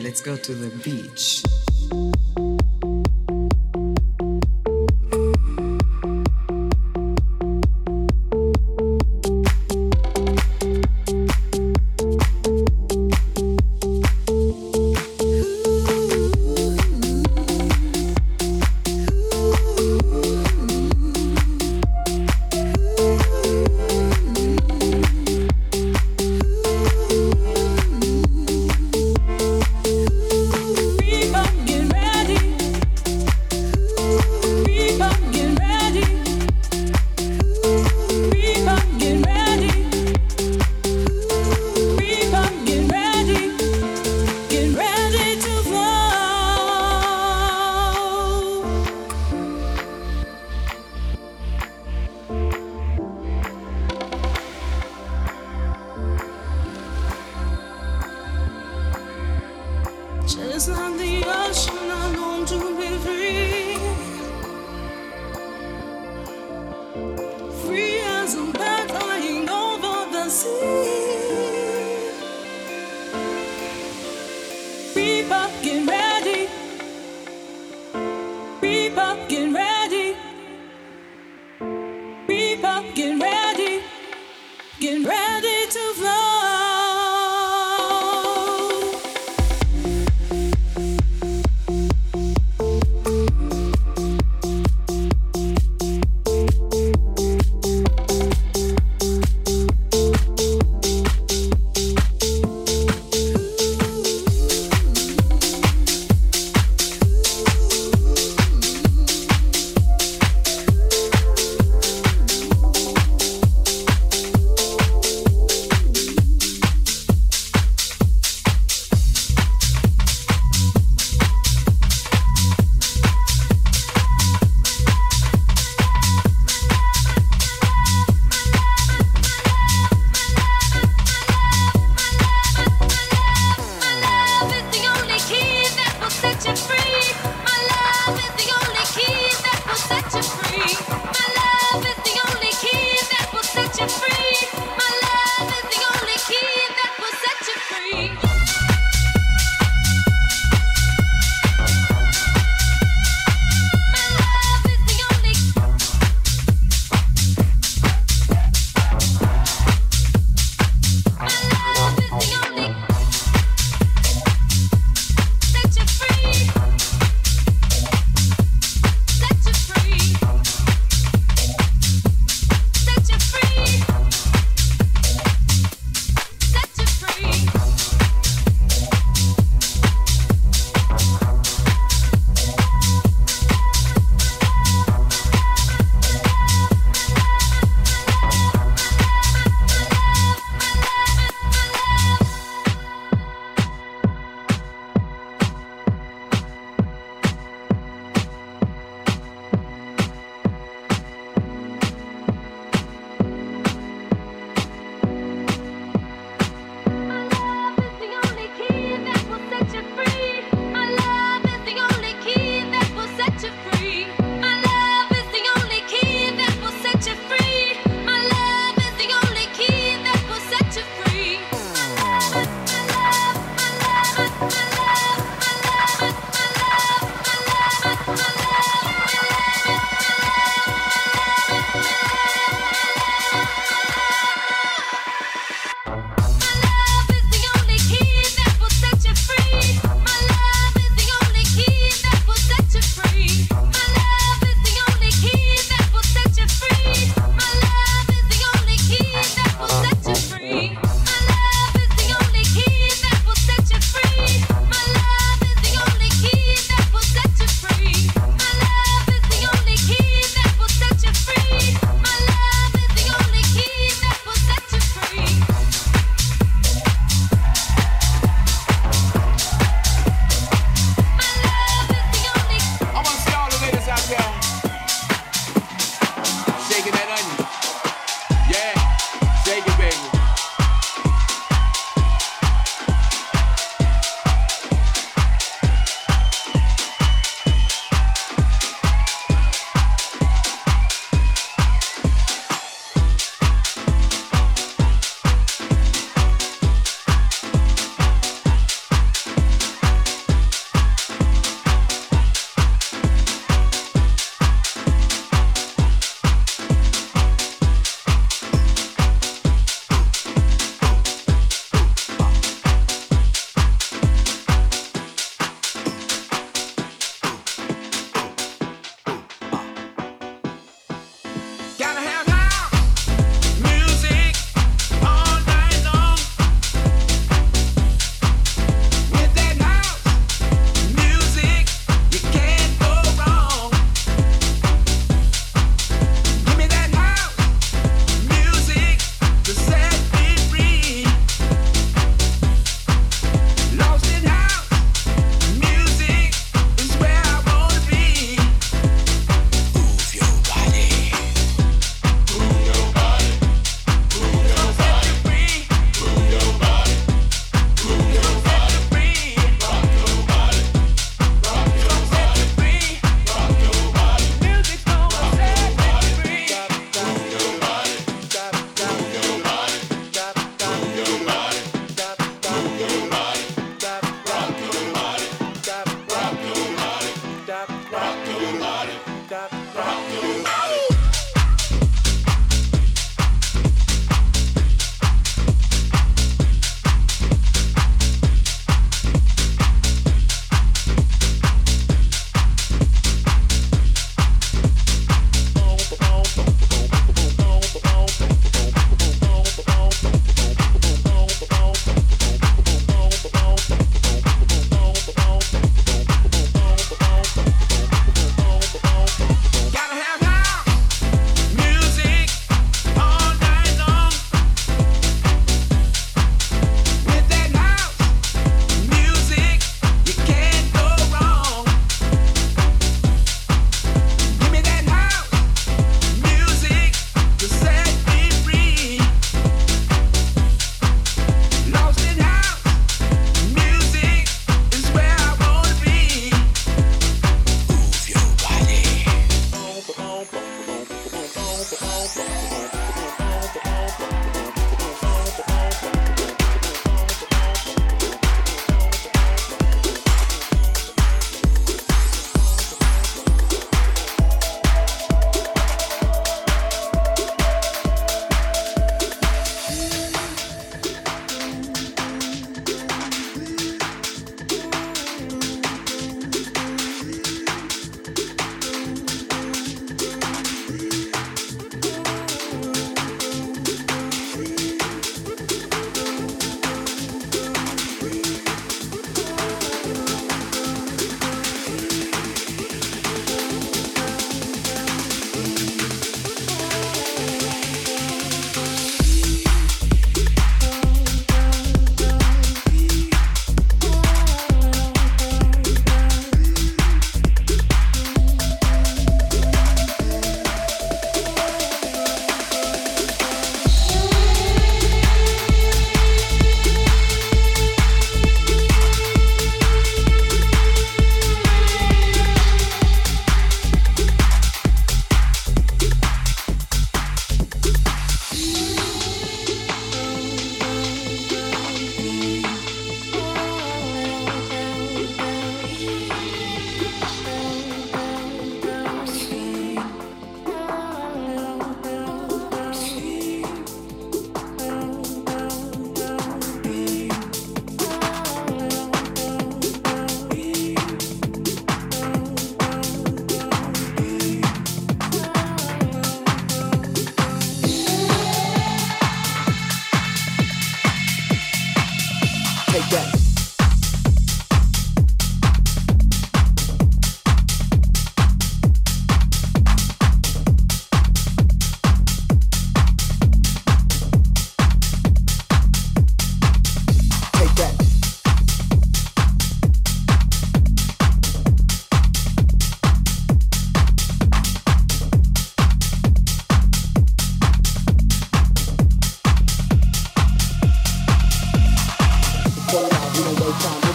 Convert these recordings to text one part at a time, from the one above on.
Let's go to the beach.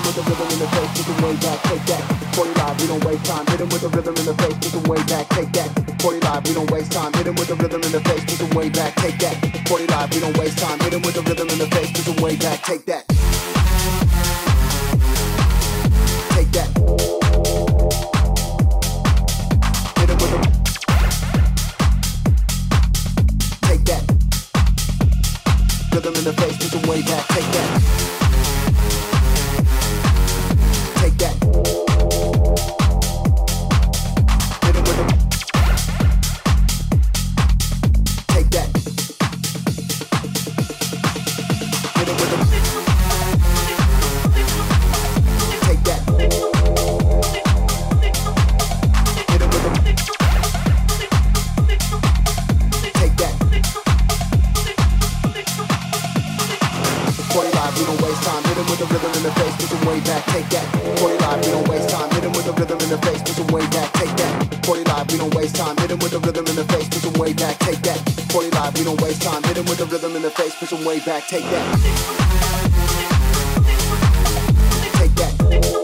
him with the rhythm in the face, take him way back, take that. 40 live, we don't waste time. Hit him with the rhythm in the face, take him way back, take that. 40 live, we don't waste time. Hit him with the rhythm in the face, take him way back, take that. 40 live, we don't waste time. Hit him with the rhythm in the face, take him way back, take that. Take that. Hit him with the Take that. Rhythm in the face, take him way back, take that. with a rhythm in the face, put some way back, take that. 40 live, we don't waste time. Hit him with a rhythm in the face, put some way back, take that. 40 live, we don't waste time. Hit him with a rhythm in the face, put some way back, take that. 40 live, we don't waste time. Hit him with a rhythm in the face, put some way back, take that. Take that.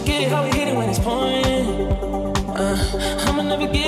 forget how we hit it when it's pouring. Uh, I'ma never get.